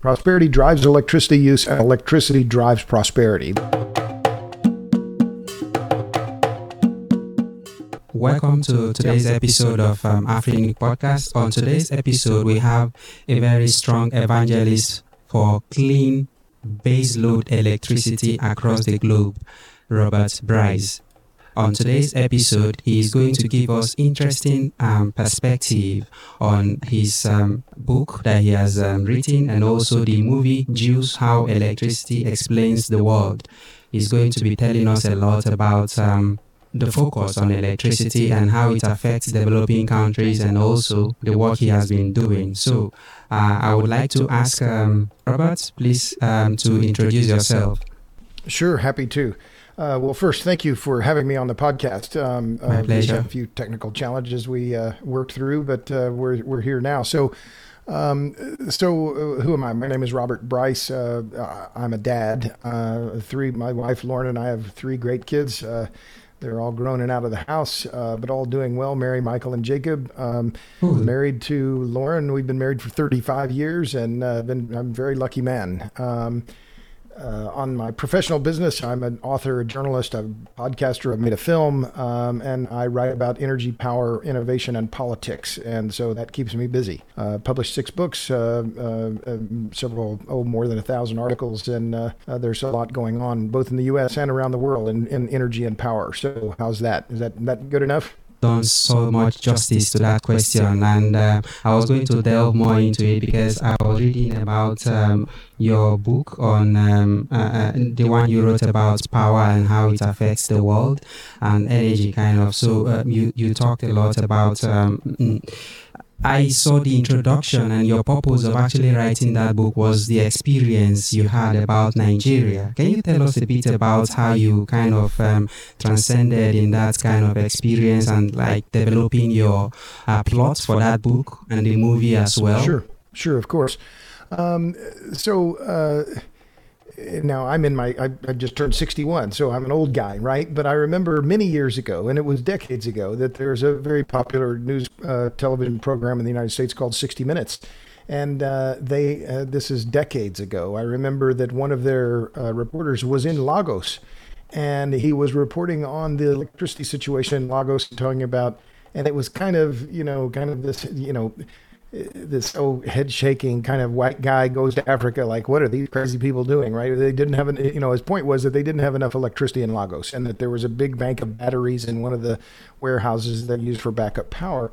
Prosperity drives electricity use, and electricity drives prosperity. Welcome to today's episode of um, Afrinic Podcast. On today's episode, we have a very strong evangelist for clean baseload electricity across the globe, Robert Bryce. On today's episode, he is going to give us interesting um, perspective on his um, book that he has um, written and also the movie Juice: How Electricity Explains the World. He's going to be telling us a lot about um, the focus on electricity and how it affects developing countries and also the work he has been doing. So, uh, I would like to ask um, Robert, please, um, to introduce yourself. Sure, happy to. Uh, well, first, thank you for having me on the podcast. Um, My uh, pleasure. We had a few technical challenges we uh, worked through, but uh, we're we're here now. So, um, so uh, who am I? My name is Robert Bryce. Uh, I'm a dad. Uh, three. My wife Lauren and I have three great kids. Uh, they're all grown and out of the house, uh, but all doing well. Mary, Michael, and Jacob. Um, married to Lauren. We've been married for 35 years, and uh, been I'm a very lucky man. Um, uh, on my professional business, I'm an author, a journalist, a podcaster. I've made a film, um, and I write about energy, power, innovation, and politics. And so that keeps me busy. Uh, published six books, uh, uh, um, several, oh, more than a thousand articles, and uh, uh, there's a lot going on both in the U.S. and around the world in, in energy and power. So how's that? Is that that good enough? Done so much justice to that question and uh, i was going to delve more into it because i was reading about um, your book on um, uh, uh, the one you wrote about power and how it affects the world and energy kind of. So uh, you you talked a lot about um, I saw the introduction, and your purpose of actually writing that book was the experience you had about Nigeria. Can you tell us a bit about how you kind of um, transcended in that kind of experience and like developing your uh, plot for that book and the movie as well? Sure, sure, of course. Um, so uh, now I'm in my, I, I just turned 61, so I'm an old guy, right? But I remember many years ago, and it was decades ago, that there's a very popular news uh, television program in the United States called 60 Minutes. And uh, they, uh, this is decades ago. I remember that one of their uh, reporters was in Lagos, and he was reporting on the electricity situation in Lagos, talking about, and it was kind of, you know, kind of this, you know, this oh head shaking kind of white guy goes to Africa like what are these crazy people doing right? They didn't have an you know his point was that they didn't have enough electricity in Lagos and that there was a big bank of batteries in one of the warehouses that used for backup power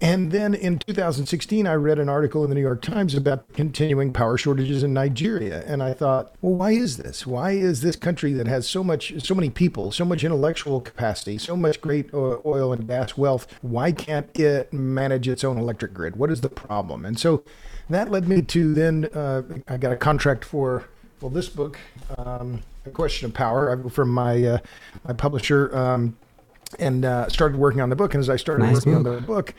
and then in 2016 I read an article in the New York Times about continuing power shortages in Nigeria. And I thought well why is this? Why is this country that has so much so many people so much intellectual capacity so much great oil and gas wealth why can't it manage its own electric grid? What is the problem? And so that led me to then uh, I got a contract for well this book um, a question of power uh, from my uh, my publisher um, and uh, started working on the book. And as I started Nice working on the book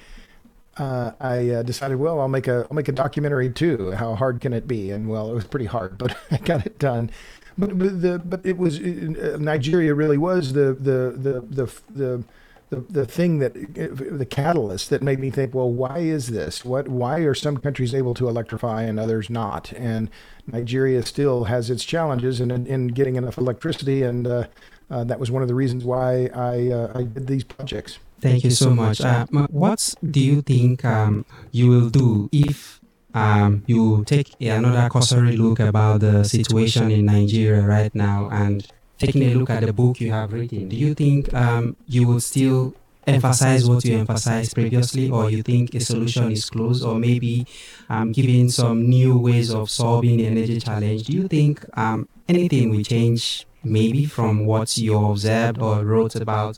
uh, I uh, decided, well, I'll make a I'll make a documentary too. How hard can it be? And well, it was pretty hard, but I got it done. But, but the but it was uh, Nigeria really was the the the the the the, the thing that the catalyst that made me think, well, why is this? What why are some countries able to electrify and others not? And Nigeria still has its challenges in, in getting enough electricity, and uh, uh, that was one of the reasons why I uh, I did these projects. Thank you so much. Uh, what do you think um, you will do if um, you take another cursory look about the situation in Nigeria right now and taking a look at the book you have written? Do you think um, you will still emphasize what you emphasized previously, or you think a solution is close, or maybe um, giving some new ways of solving the energy challenge? Do you think um, anything will change, maybe from what you observed or wrote about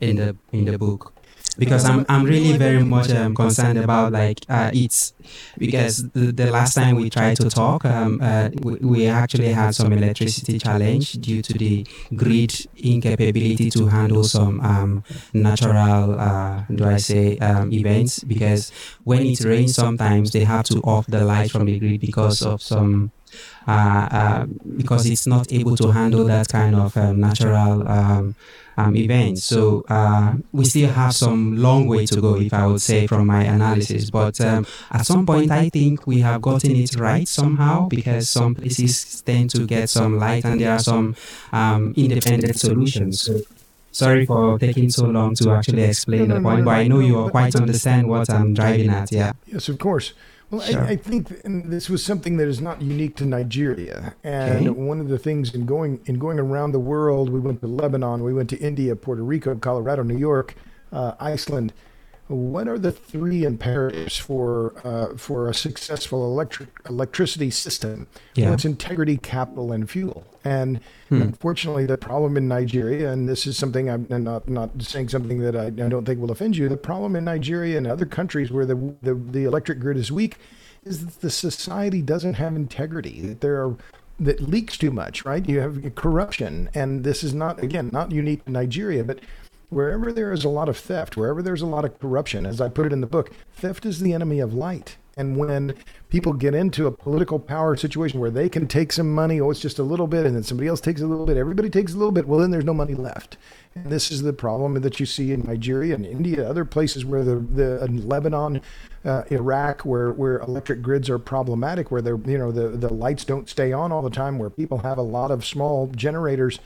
in the in the book? Because I'm I'm really very much um, concerned about like uh, it's because the, the last time we tried to talk, um, uh, we, we actually had some electricity challenge due to the grid incapability to handle some um, natural, uh, do I say, um, events. Because when it rains, sometimes they have to off the light from the grid because of some because it's not able to handle that kind of um, natural um, um, events. So uh, we still have some long way to go, if I would say, from my analysis. But um, at some point, I think we have gotten it right somehow because some places tend to get some light and there are some um, independent solutions. So sorry for taking so long to actually explain No, no, the point, no, but I no, know you quite understand what I'm driving at. Yeah. Yes, of course. Well, Sure. I, I think this was something that is not unique to Nigeria. And Okay. one of the things in going in going around the world, we went to Lebanon, we went to India, Puerto Rico, Colorado, New York, uh, Iceland. What are the three imperatives for uh, for a successful electric electricity system? Yeah. Well, it's integrity, capital, and fuel. And Hmm. unfortunately, the problem in Nigeria, and this is something I'm I'm not not saying something that I, I don't think will offend you. The problem in Nigeria and other countries where the, the the electric grid is weak is that the society doesn't have integrity. That there are that leaks too much, right? You have corruption, and this is not again not unique to Nigeria, but wherever there is a lot of theft, wherever there's a lot of corruption, as I put it in the book, theft is the enemy of light. And when people get into a political power situation where they can take some money, oh, it's just a little bit, and then somebody else takes a little bit, everybody takes a little bit, well, then there's no money left. And this is the problem that you see in Nigeria and India, other places where the, the Lebanon, uh, Iraq, where, where electric grids are problematic, where they're, you know, the, the lights don't stay on all the time, where people have a lot of small generators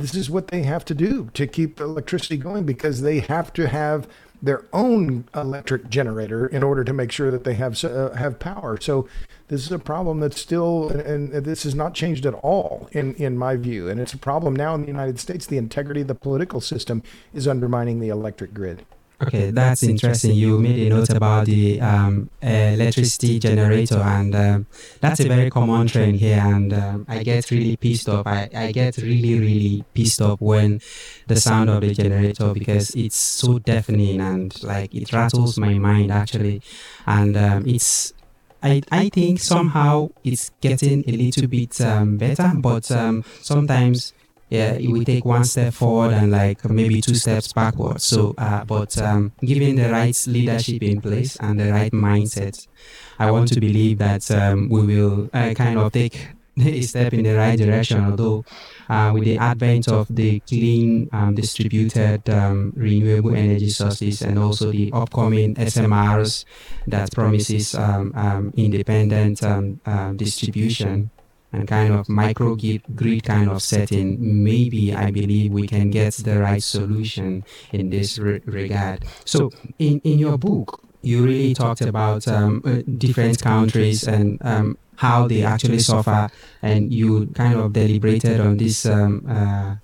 this is what they have to do to keep electricity going because they have to have their own electric generator in order to make sure that they have uh, have power. So this is a problem that's still and, and this has not changed at all in in my view and it's a problem now in the United States the integrity of the political system is undermining the electric grid. Okay, that's interesting. You made a note about the um, electricity generator, and um, that's a very common trend here. And um, I get really pissed off. I, I get really, really pissed off when the sound of the generator because it's so deafening and like it rattles my mind actually. And um, it's I, I think somehow it's getting a little bit um, better, but um, sometimes yeah, we take one step forward and like maybe two steps backward. So, uh, but um, given the right leadership in place and the right mindset, I want to believe that um, we will uh, kind of take a step in the right direction. Although, uh, with the advent of the clean, um, distributed, um, renewable energy sources, and also the upcoming SMRs that promises um, um, independent um, uh, distribution and kind of micro grid kind of setting, maybe I believe we can get the right solution in this re- regard. So, in, in your book, you really talked about um, uh, different countries and um, how they actually suffer, and you kind of deliberated on this. Um, uh,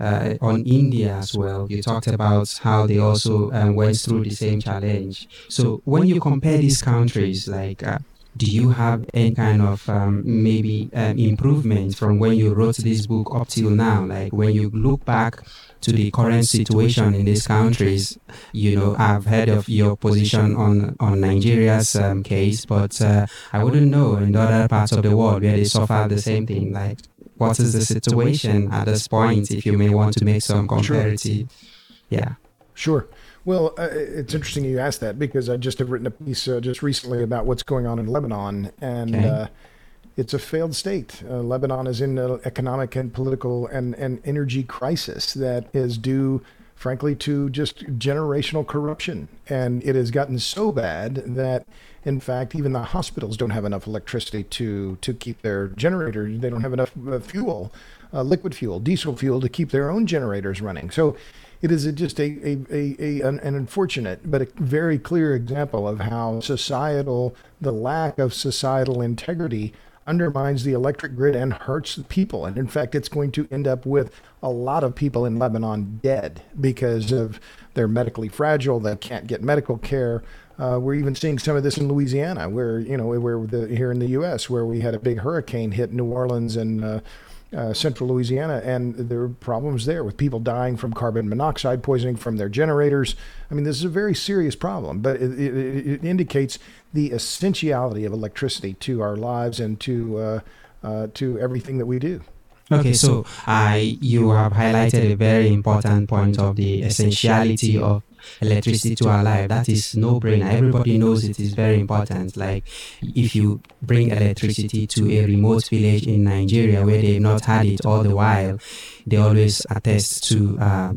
uh, on India as well, you talked about how they also um, went through the same challenge. So when you compare these countries, like uh, do you have any kind of um, maybe um, improvement from when you wrote this book up till now? Like when you look back to the current situation in these countries, you know, I've heard of your position on on Nigeria's um, case, but uh, I wouldn't know in other parts of the world where they suffer the same thing. Like, what is the situation at this point? If you may want to make some comparative, yeah. Sure. Well, uh, it's interesting you asked that because I just have written a piece uh, just recently about what's going on in Lebanon, and Okay. uh, it's a failed state. Uh, Lebanon is in an economic and political and, and energy crisis that is due, frankly, to just generational corruption. And it has gotten so bad that, in fact, even the hospitals don't have enough electricity to, to keep their generators. They don't have enough uh, fuel, uh, liquid fuel, diesel fuel to keep their own generators running. So it is a, just a, a, a, a an, an unfortunate but a very clear example of how societal the lack of societal integrity undermines the electric grid and hurts the people. And in fact it's going to end up with a lot of people in Lebanon dead because of they're medically fragile they can't get medical care. Uh, we're even seeing some of this in Louisiana where you know where the here in the US where we had a big hurricane hit New Orleans and uh, uh, central Louisiana, and there are problems there with people dying from carbon monoxide poisoning from their generators. I mean, this is a very serious problem, but it, it, it indicates the essentiality of electricity to our lives and to uh, uh, to everything that we do. Okay, so I you have highlighted a very important point of the essentiality of electricity to our life. That is no brainer. Everybody knows it is very important. Like if you bring electricity to a remote village in Nigeria where they've not had it all the while, they always attest to uh,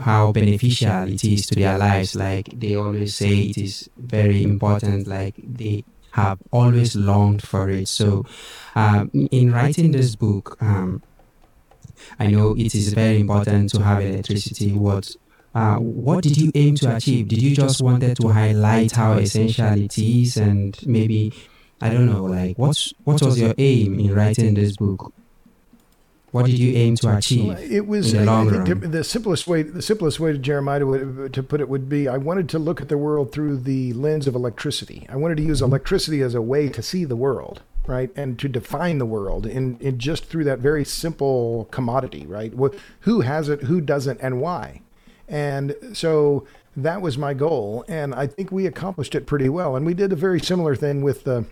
how beneficial it is to their lives. Like they always say it is very important. Like they have always longed for it. So, um, in writing this book, um, I know it is very important to have electricity. What uh, what did you aim to achieve? Did you just wanted to highlight how essential it is, and maybe I don't know, like what's what was your aim in writing this book? What did you aim to achieve? Well, it was in the, long run? the simplest way. The simplest way to Jeremiah to, to put it would be: I wanted to look at the world through the lens of electricity. I wanted to use electricity as a way to see the world, right, and to define the world in, in just through that very simple commodity, right? Who has it, who doesn't, and why. And so that was my goal, and I think we accomplished it pretty well. And we did a very similar thing with the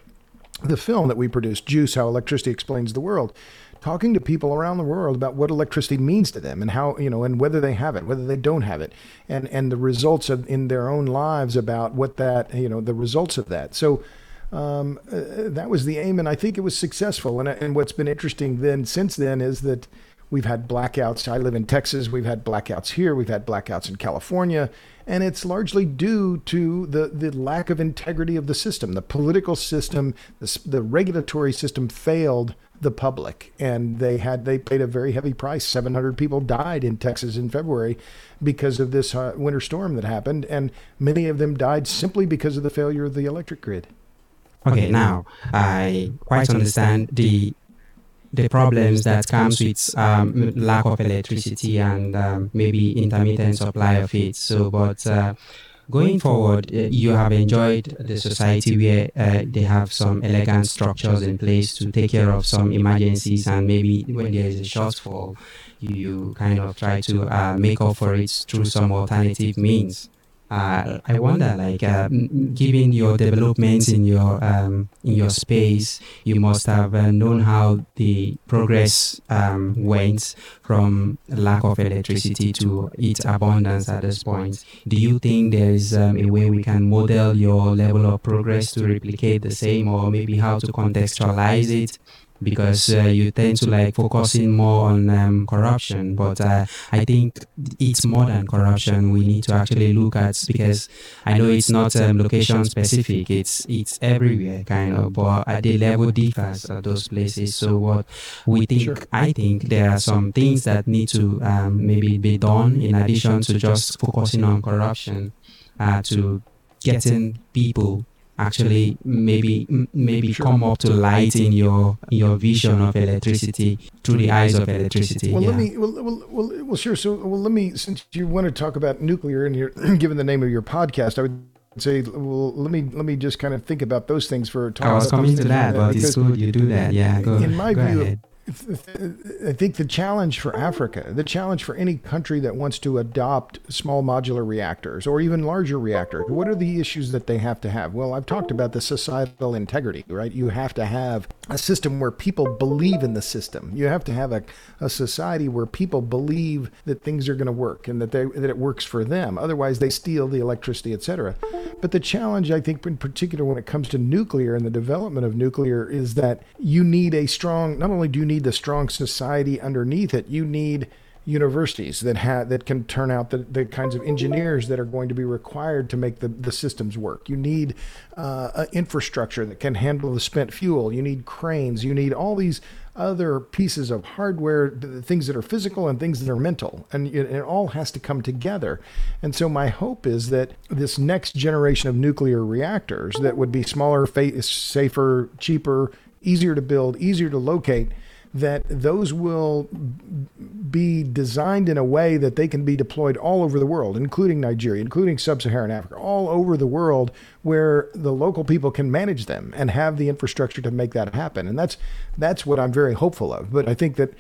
the film that we produced, Juice: How Electricity Explains the World talking to people around the world about what electricity means to them and how you know and whether they have it whether they don't have it and and the results of in their own lives about what that you know the results of that. So um, uh, that was the aim and I think it was successful and and what's been interesting then since then is that we've had blackouts. I live in Texas. We've had blackouts here. We've had blackouts in California and it's largely due to the, the lack of integrity of the system. The political system the, the regulatory system failed the public and they had they paid a very heavy price. 700 people died in texas in february because of this uh, winter storm that happened and many of them died simply because of the failure of the electric grid. Okay now i quite understand the the problems that comes with um, lack of electricity and um, maybe intermittent supply of it. So but uh, Going forward, uh, you have enjoyed the society where uh, they have some elegant structures in place to take care of some emergencies, and maybe when there is a shortfall, you kind of try to uh, make up for it through some alternative means uh, I wonder, like, uh, given your developments in your um, in your space, you must have uh, known how the progress um, went from lack of electricity to its abundance at this point. Do you think there is um, a way we can model your level of progress to replicate the same, or maybe how to contextualize it because uh, you tend to like focusing more on um, corruption but uh, i think it's more than corruption. We need to actually look at because i know it's not um, location specific. It's it's everywhere kind of but at the level differs at those places. So what we think sure. i think there are some things that need to um, maybe be done in addition to just focusing on corruption uh, to getting people actually maybe maybe sure. come up to light in your your vision of electricity through the eyes of electricity. Well, yeah. let me well, well, well, well, sure. So, well, let me since you want to talk about nuclear and you're given the name of your podcast, I would say, well, let me let me just kind of think about those things for. I was coming to that, but it's good you do that. Yeah, go. In my view, ahead. I think the challenge for Africa, the challenge for any country that wants to adopt small modular reactors or even larger reactors, what are the issues that they have to have? Well, I've talked about the societal integrity, right? You have to have a system where people believe in the system. You have to have a, a society where people believe that things are going to work and that they that it works for them. Otherwise, they steal the electricity, etc. But the challenge, I think, in particular, when it comes to nuclear and the development of nuclear, is that you need a strong. Not only do you need the strong society underneath it, you need universities that have that can turn out the, the kinds of engineers that are going to be required to make the, the systems work. You need uh, infrastructure that can handle the spent fuel. You need cranes. You need all these other pieces of hardware, things that are physical and things that are mental, and it, it all has to come together. And so my hope is that this next generation of nuclear reactors that would be smaller, fa- safer, cheaper, easier to build, easier to locate that those will be designed in a way that they can be deployed all over the world, including Nigeria, including sub Saharan Africa, all over the world, where the local people can manage them and have the infrastructure to make that happen. And that's that's what I'm very hopeful of. But I think that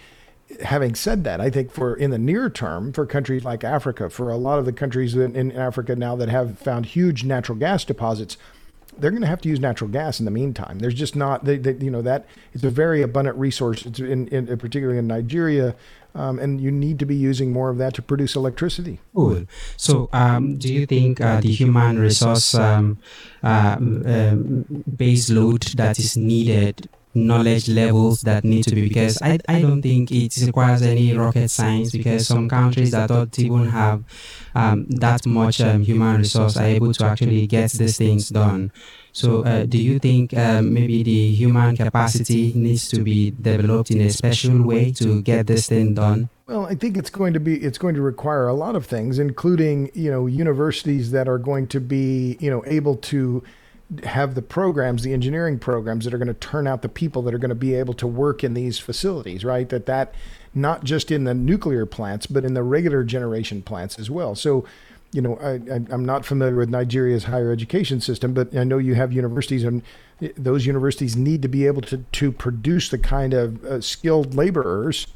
having said that, I think for in the near term, for countries like Africa, for a lot of the countries in, in Africa now that have found huge natural gas deposits, they're going to have to use natural gas in the meantime. There's just not, they, they, you know, that it's a very abundant resource, it's in, in particularly in Nigeria. Um, and you need to be using more of that to produce electricity. Cool. So, um, do you think uh, the human resource um, uh, um, base load that is needed knowledge levels that need to be because I, I don't think it requires any rocket science because some countries that don't even have um, that much um, human resource are able to actually get these things done. So, uh, do you think um, maybe the human capacity needs to be developed in a special way to get this thing done? Well, I think it's going to be it's going to require a lot of things, including you know universities that are going to be you know able to have the programs, the engineering programs that are going to turn out the people that are going to be able to work in these facilities, right? That that not just in the nuclear plants, but in the regular generation plants as well. So, you know, I, I'm not familiar with Nigeria's higher education system, but I know you have universities, and those universities need to be able to to produce the kind of uh, skilled laborers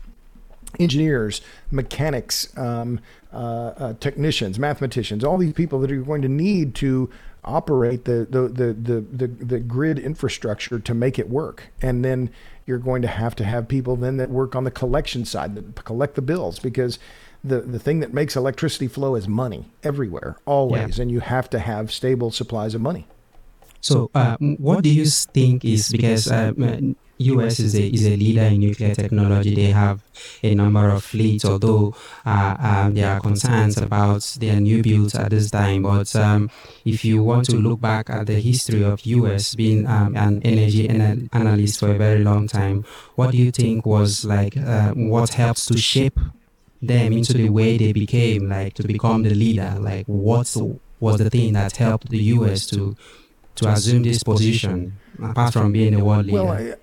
engineers, mechanics, um, uh, uh, technicians, mathematicians, all these people that are going to need to operate the, the, the, the, the, the grid infrastructure to make it work. And then you're going to have to have people then that work on the collection side that collect the bills because the, the thing that makes electricity flow is money everywhere, always. Yeah. And you have to have stable supplies of money. So, uh, what do you think is because uh, US is a, is a leader in nuclear technology. They have a number of fleets, although uh, um, there are concerns about their new builds at this time. But um, if you want to look back at the history of US being um, an energy anal- analyst for a very long time, what do you think was like uh, what helps to shape them into the way they became, like to become the leader? Like what was the thing that helped the US to to assume this position, apart from being a world leader? Well,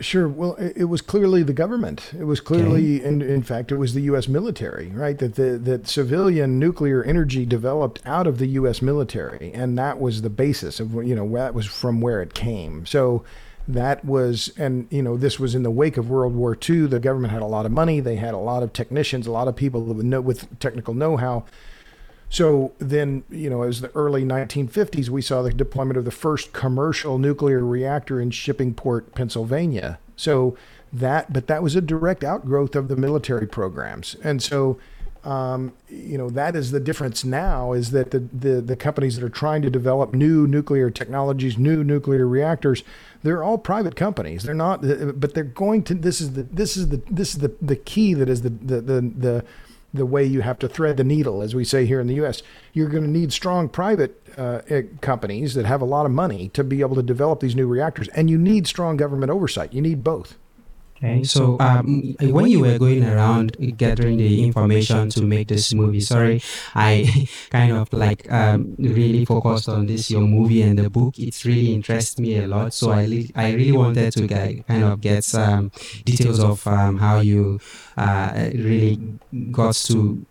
Sure. Well, it, was clearly the government. It was clearly, okay. in, in fact, it was the U.S. military, right? That the that civilian nuclear energy developed out of the U.S. military, and that was the basis of you know that was from where it came. So that was, and you know, this was in the wake of World War II. The government had a lot of money. They had a lot of technicians, a lot of people with, know, with technical know-how so then, you know, as the early 1950s, we saw the deployment of the first commercial nuclear reactor in Shippingport, Pennsylvania. So that, but that was a direct outgrowth of the military programs. And so, um, you know, that is the difference now is that the, the, the companies that are trying to develop new nuclear technologies, new nuclear reactors, they're all private companies. They're not, but they're going to, this is the, this is the, this is the, the key that is the, the, the, the the way you have to thread the needle, as we say here in the U.S. You're going to need strong private uh, companies that have a lot of money to be able to develop these new reactors, and you need strong government oversight. You need both. Okay, so um, when you were going around gathering the information to make this movie, sorry, I kind of like um, really focused on this your movie and the book. It really interests me a lot, so I li- I really wanted to get, kind of get some details of um, how you uh, really got to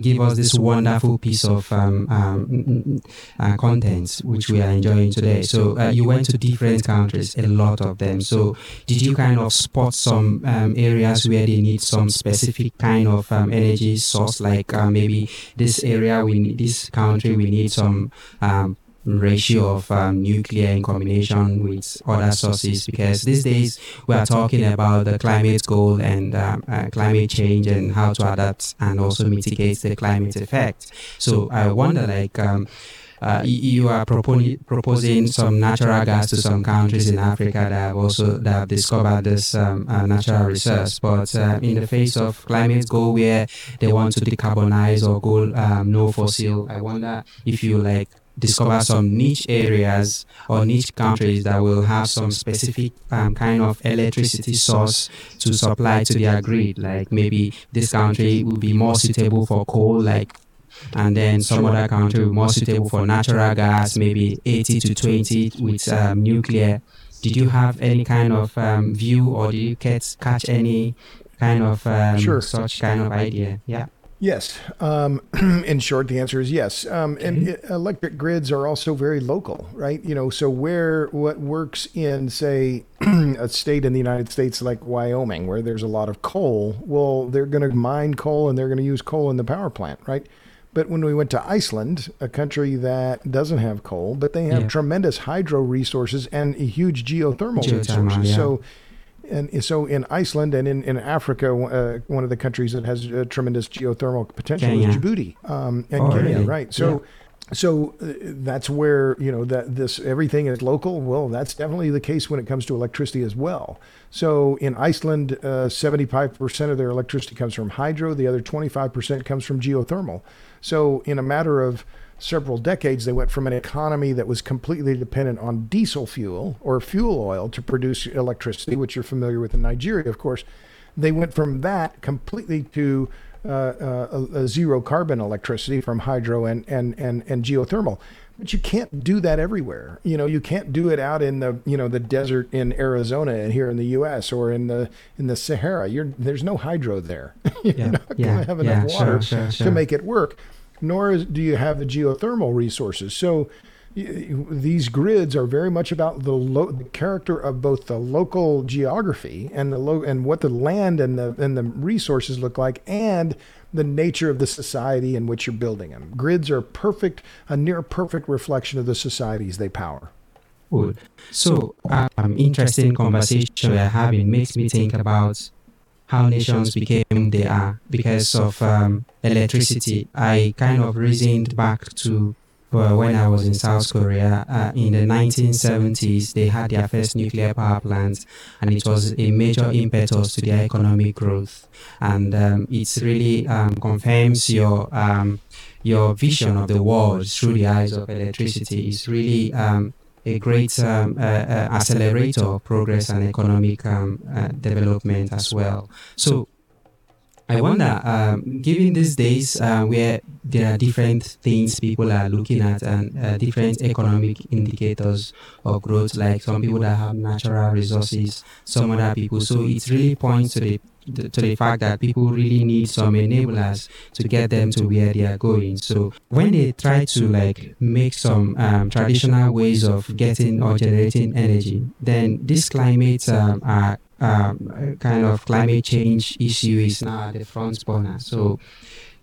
give us this wonderful piece of um, um, uh, content which we are enjoying today. So uh, you went to different countries, a lot of them. So did you kind of spot some um, areas where they need some specific kind of um, energy source, like uh, maybe this area we need, this country we need some um, ratio of um, nuclear in combination with other sources because these days we are talking about the climate goal and um, uh, climate change and how to adapt and also mitigate the climate effect. So I wonder like um, uh, you are proposing some natural gas to some countries in Africa that have also that have discovered this um, uh, natural resource. But uh, in the face of climate goal where they want to decarbonize or go um, no fossil, I wonder if you like discover some niche areas or niche countries that will have some specific um, kind of electricity source to supply to their grid. Like maybe this country will be more suitable for coal, like and then some other country more suitable for natural gas, maybe 80 to 20 with um, nuclear. Did you have any kind of um, view or did you catch, catch any kind of um, sure. such kind of idea? Yeah. Yes. Um, in short, the answer is yes. Um, okay. And electric grids are also very local, right? You know, so where what works in, say, a state in the United States like Wyoming, where there's a lot of coal, well, they're going to mine coal and they're going to use coal in the power plant, right? But when we went to Iceland, a country that doesn't have coal, but they have Yeah. tremendous hydro resources and a huge geothermal, Geothermal, resources. yeah. So, and so in Iceland and in, in Africa, uh, one of the countries that has uh, tremendous geothermal potential Kenya. is Djibouti um, and Oh, Kenya, really? right? So. So uh, that's where you know that this everything is local. Well, that's definitely the case when it comes to electricity as well. So in Iceland, uh, seventy-five percent of their electricity comes from hydro. The other twenty-five percent comes from geothermal. So in a matter of several decades, they went from an economy that was completely dependent on diesel fuel or fuel oil to produce electricity, which you're familiar with in Nigeria, of course. They went from that completely to uh, uh, zero carbon electricity from hydro and, and, and, and geothermal. But you can't do that everywhere. You know, you can't do it out in the you know the desert in Arizona and here in the U.S. or in the in the Sahara. You're there's no hydro there. You're Yeah, not yeah, going to have yeah, enough water sure, sure, sure. to make it work. Nor do you have the geothermal resources. So these grids are very much about the, lo- the character of both the local geography and the lo- and what the land and the and the resources look like and the nature of the society in which you're building them. Grids are perfect, a near perfect reflection of the societies they power. Good. So, um, interesting conversation we're having makes me think about how nations became they are because of um, electricity. I kind of reasoned back to uh, when I was in South Korea uh, in the 1970s. They had their first nuclear power plant, and it was a major impetus to their economic growth. And um, it really um, confirms your um, your vision of the world through the eyes of electricity. It's really um, a great um, uh, uh, accelerator of progress and economic um, uh, development as well. So, I wonder, um, given these days uh, where there are different things people are looking at and uh, different economic indicators of growth, like some people that have natural resources, some other people. So it really points to the to the fact that people really need some enablers to get them to where they are going. So when they try to like make some um, traditional ways of getting or generating energy, then this climate um, um, kind of climate change issue is now at the front burner. So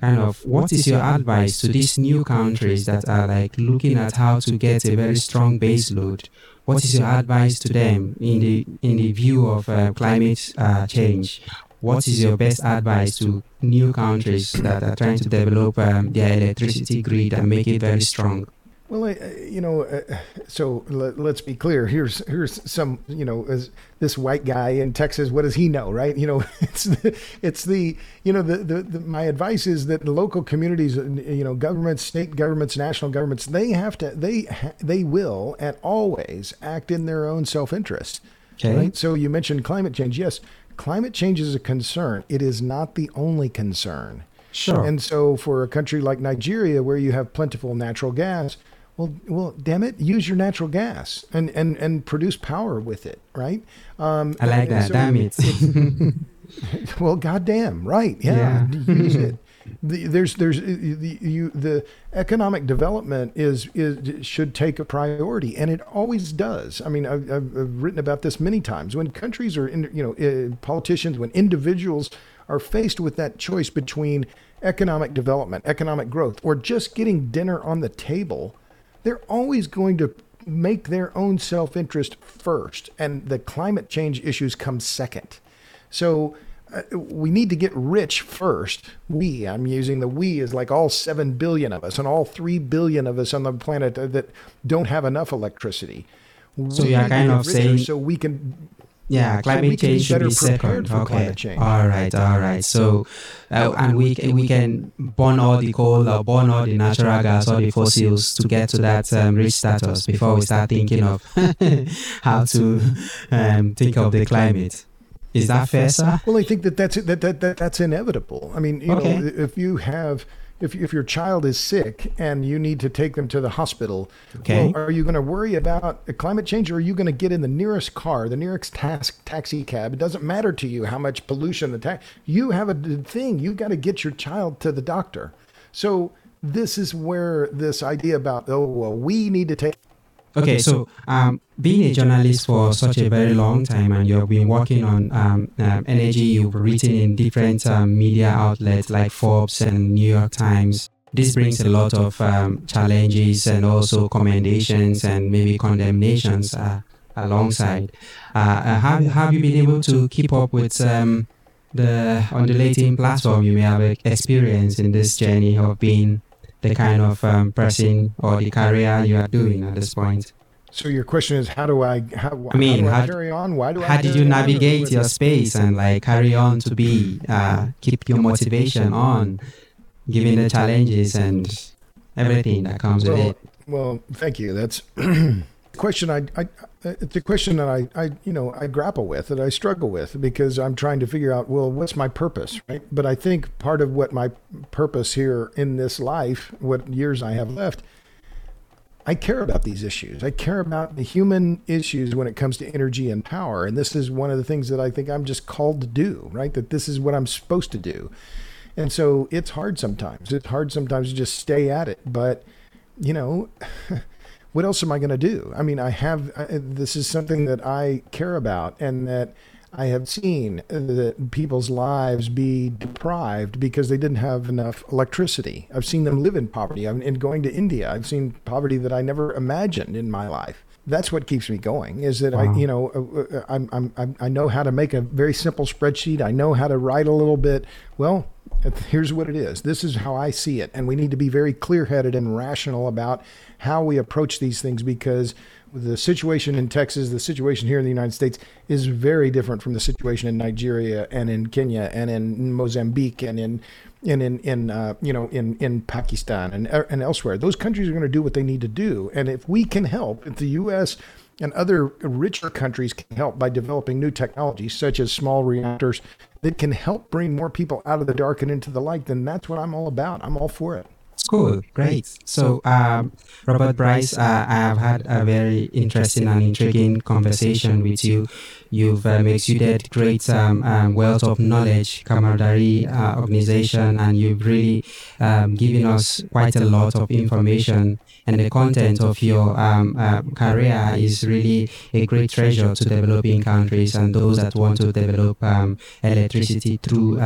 kind of what is your advice to these new countries that are like looking at how to get a very strong base load? What is your advice to them in the in the view of uh, climate uh, change? What is your best advice to new countries that are trying to develop um, their electricity grid and make it very strong? Well, you know, uh, so let, let's be clear. Here's here's some, you know, as this white guy in Texas. What does he know, right? You know, it's the, it's the, you know, the, the, the my advice is that the local communities, uh, you know, governments, state governments, national governments, they have to, they they will and always act in their own self interest. Okay. Right. So you mentioned climate change. Yes, climate change is a concern. It is not the only concern. Sure. And so, for a country like Nigeria, where you have plentiful natural gas, well, well, damn it, use your natural gas and and and produce power with it, right? Um, I like that. so Damn it. well, goddamn, right? Yeah, Yeah. use it. The, there's there's uh, the you the economic development is is should take a priority, and it always does. I mean, I've, I've, written about this many times. When countries are, in, you know, uh, politicians, when individuals are faced with that choice between economic development, economic growth, or just getting dinner on the table, they're always going to make their own self interest first, and the climate change issues come second. So we need to get rich first. We, I'm using the we as like all 7 billion of us and all 3 billion of us on the planet that don't have enough electricity. So We are kind of saying- so we can Yeah, climate be change should be prepared second. for Okay. climate change. All right. All right. So, uh, and we can, we can burn all the coal or burn all the natural gas, all the fossils to get to that um, rich status before we start thinking of how to um, think of the climate. Is that fair, sir? Well, I think that that's that, that, that that's inevitable. I mean, you Okay. know, if you have if if your child is sick and you need to take them to the hospital, Okay. well, are you going to worry about climate change, or are you going to get in the nearest car, the nearest tax, taxi cab? It doesn't matter to you how much pollution the tax. You have a thing. You've got to get your child to the doctor. So this is where this idea about oh well, we need to take Okay, so um, being a journalist for such a very long time, and you've been working on um, um, energy, you've written in different um, media outlets like Forbes and New York Times. this brings a lot of um, challenges and also commendations and maybe condemnations uh, alongside. Uh, uh, have, have you been able to keep up with um, the undulating platform you may have experienced in this journey of being the kind of um, person or the career you are doing at this point? So your question is, how do I? How, I mean, how, how, carry on? Why do how I? did you navigate your space and like carry on to be uh, keep your motivation on, given the challenges and everything that comes well, with it? Well, thank you. That's question I, I Uh, it's a question that I, I you know I grapple with that I struggle with because I'm trying to figure out well what's my purpose right but I think part of what my purpose here in this life what years I have left I care about these issues. I care about the human issues when it comes to energy and power. And this is one of the things that I think I'm just called to do, right? That this is what I'm supposed to do. And so it's hard sometimes. It's hard sometimes to just stay at it. But, you know, what else am I going to do? I mean, I have, I, this is something that I care about and that I have seen that people's lives be deprived because they didn't have enough electricity. I've seen them live in poverty. I'm in going to India. I've seen poverty that I never imagined in my life. That's what keeps me going. Is that wow. I, you know, uh, uh, I'm, I'm, I'm, I know how to make a very simple spreadsheet. I know how to write a little bit. Well, here's what it is. This is how I see it, and we need to be very clear-headed and rational about how we approach these things because the situation in Texas, the situation here in the United States is very different from the situation in Nigeria and in Kenya and in Mozambique and in in in uh, you know in in Pakistan and and elsewhere. Those countries are going to do what they need to do, and if we can help, if the U.S. and other richer countries can help by developing new technologies such as small reactors that can help bring more people out of the dark and into the light, then that's what I'm all about. I'm all for it. Cool, great. So, um, Robert Bryce, uh, I have had a very interesting and intriguing conversation with you. You've um, exuded great um, um, wealth of knowledge, camaraderie, uh, organization, and you've really um, given us quite a lot of information. And the content of your um, uh, career is really a great treasure to developing countries and those that want to develop um, electricity through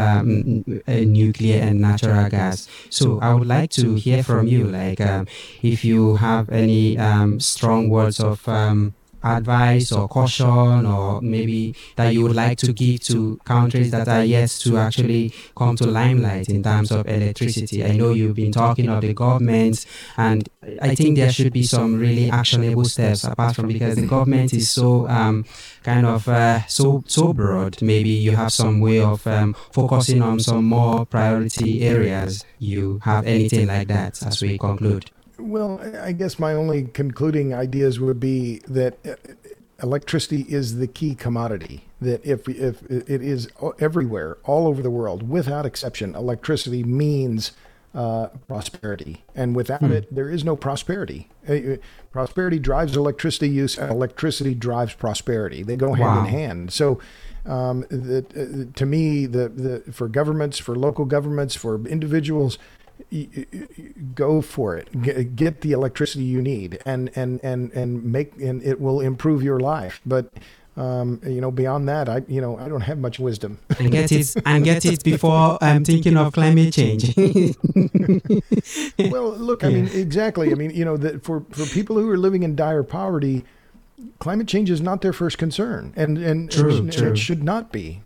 nuclear and natural gas. So I would like to hear from you, like um, if you have any um, strong words of um, advice or caution or maybe that you would like to give to countries that are yet to actually come to limelight in terms of electricity? I know you've been talking of the government and I think there should be some really actionable steps apart from because the government is so um, kind of uh, so so broad. Maybe you have some way of um, focusing on some more priority areas. You have anything like that as we conclude? Well, I guess my only concluding ideas would be that uh, electricity is the key commodity. That if if it is everywhere, all over the world, without exception, electricity means uh, prosperity, and without hmm. it, there is no prosperity. Uh, uh, prosperity drives electricity use, and electricity drives prosperity. They go hand wow. in hand. So. Um, the, uh, to me, the, the for governments, for local governments, for individuals, go for it. Get the electricity you need, and and and and make and it will improve your life. But um, you know, beyond that, I you know I don't have much wisdom. and get it and get it before I'm thinking of climate change. well, look, I mean, exactly. I mean, you know, that for for people who are living in dire poverty, climate change is not their first concern, and and, true, and, true. and it should not be.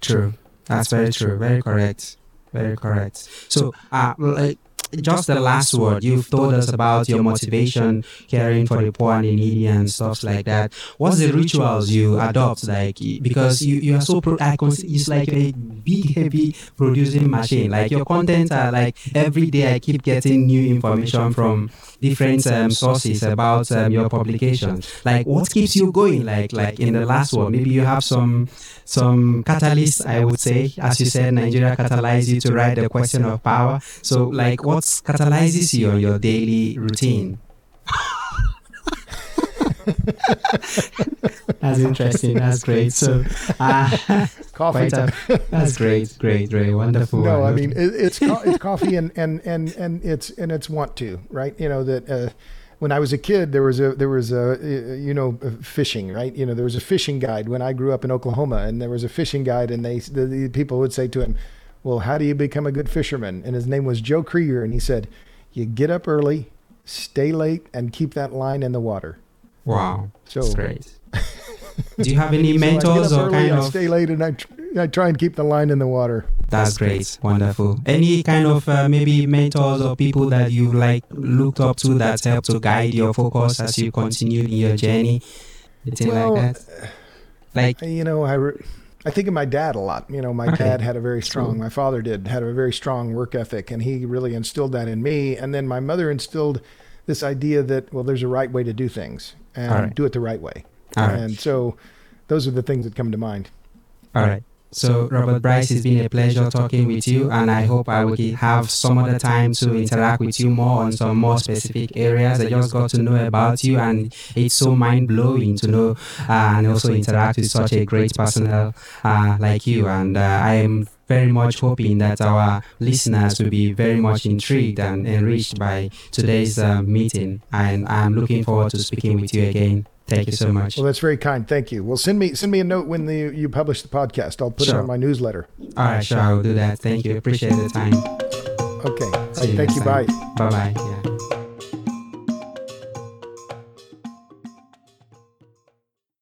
True. That's very true. Very correct. Very correct. So, uh, like, just the last word, you've told us about your motivation, caring for the poor and the needy and stuff like that. What's the rituals you adopt? Like, because you, you are so, pro- I it's like a big, heavy producing machine. Like, your content are like, every day I keep getting new information from different um, sources about um, your publications. Like, what keeps you going? Like, like in the last one, maybe you have some some catalyst. I would say, as you said, Nigeria catalyzed you to write the question of power. So, like, what catalyzes you on your daily routine? that's interesting. That's great. So, uh, coffee. A, that's great. Great. Great. Wonderful. No, I mean it, it's co- it's coffee and, and and and it's and it's want to right. You know that. Uh, when I was a kid, there was a there was a you know fishing right. You know there was a fishing guide when I grew up in Oklahoma, and there was a fishing guide, and they the, the people would say to him, well, how do you become a good fisherman? And his name was Joe Krieger. And he said, you get up early, stay late, and keep that line in the water. Wow. So That's great. Do you have any so I get mentors up or early, kind I of? stay late, and I, tr- I try and keep the line in the water. That's great. Wonderful. Any kind of uh, maybe mentors or people that you like looked up to that help to guide your focus as you continue in your journey? Anything Well, like that? Like, You know, I, re- I think of my dad a lot. You know, my Okay. dad had a very strong, my father did, had a very strong work ethic, and he really instilled that in me. And then my mother instilled this idea that, well, there's a right way to do things and right. do it the right way. all right. And so those are the things that come to mind. All right. So, Robert Bryce, it's been a pleasure talking with you, and I hope I will have some other time to interact with you more on some more specific areas. I just got to know about you, and it's so mind blowing to know uh, and also interact with such a great personnel uh, like you. And uh, I am very much hoping that our listeners will be very much intrigued and enriched by today's uh, meeting. And I'm looking forward to speaking with you again. Thank you so much. Well, that's very kind. Thank you. Well, send me send me a note when the, you publish the podcast. I'll put it on my newsletter. All right, sure, I will do that. Thank you. Appreciate the time. Okay. See you Thank you. time. Bye. Bye bye.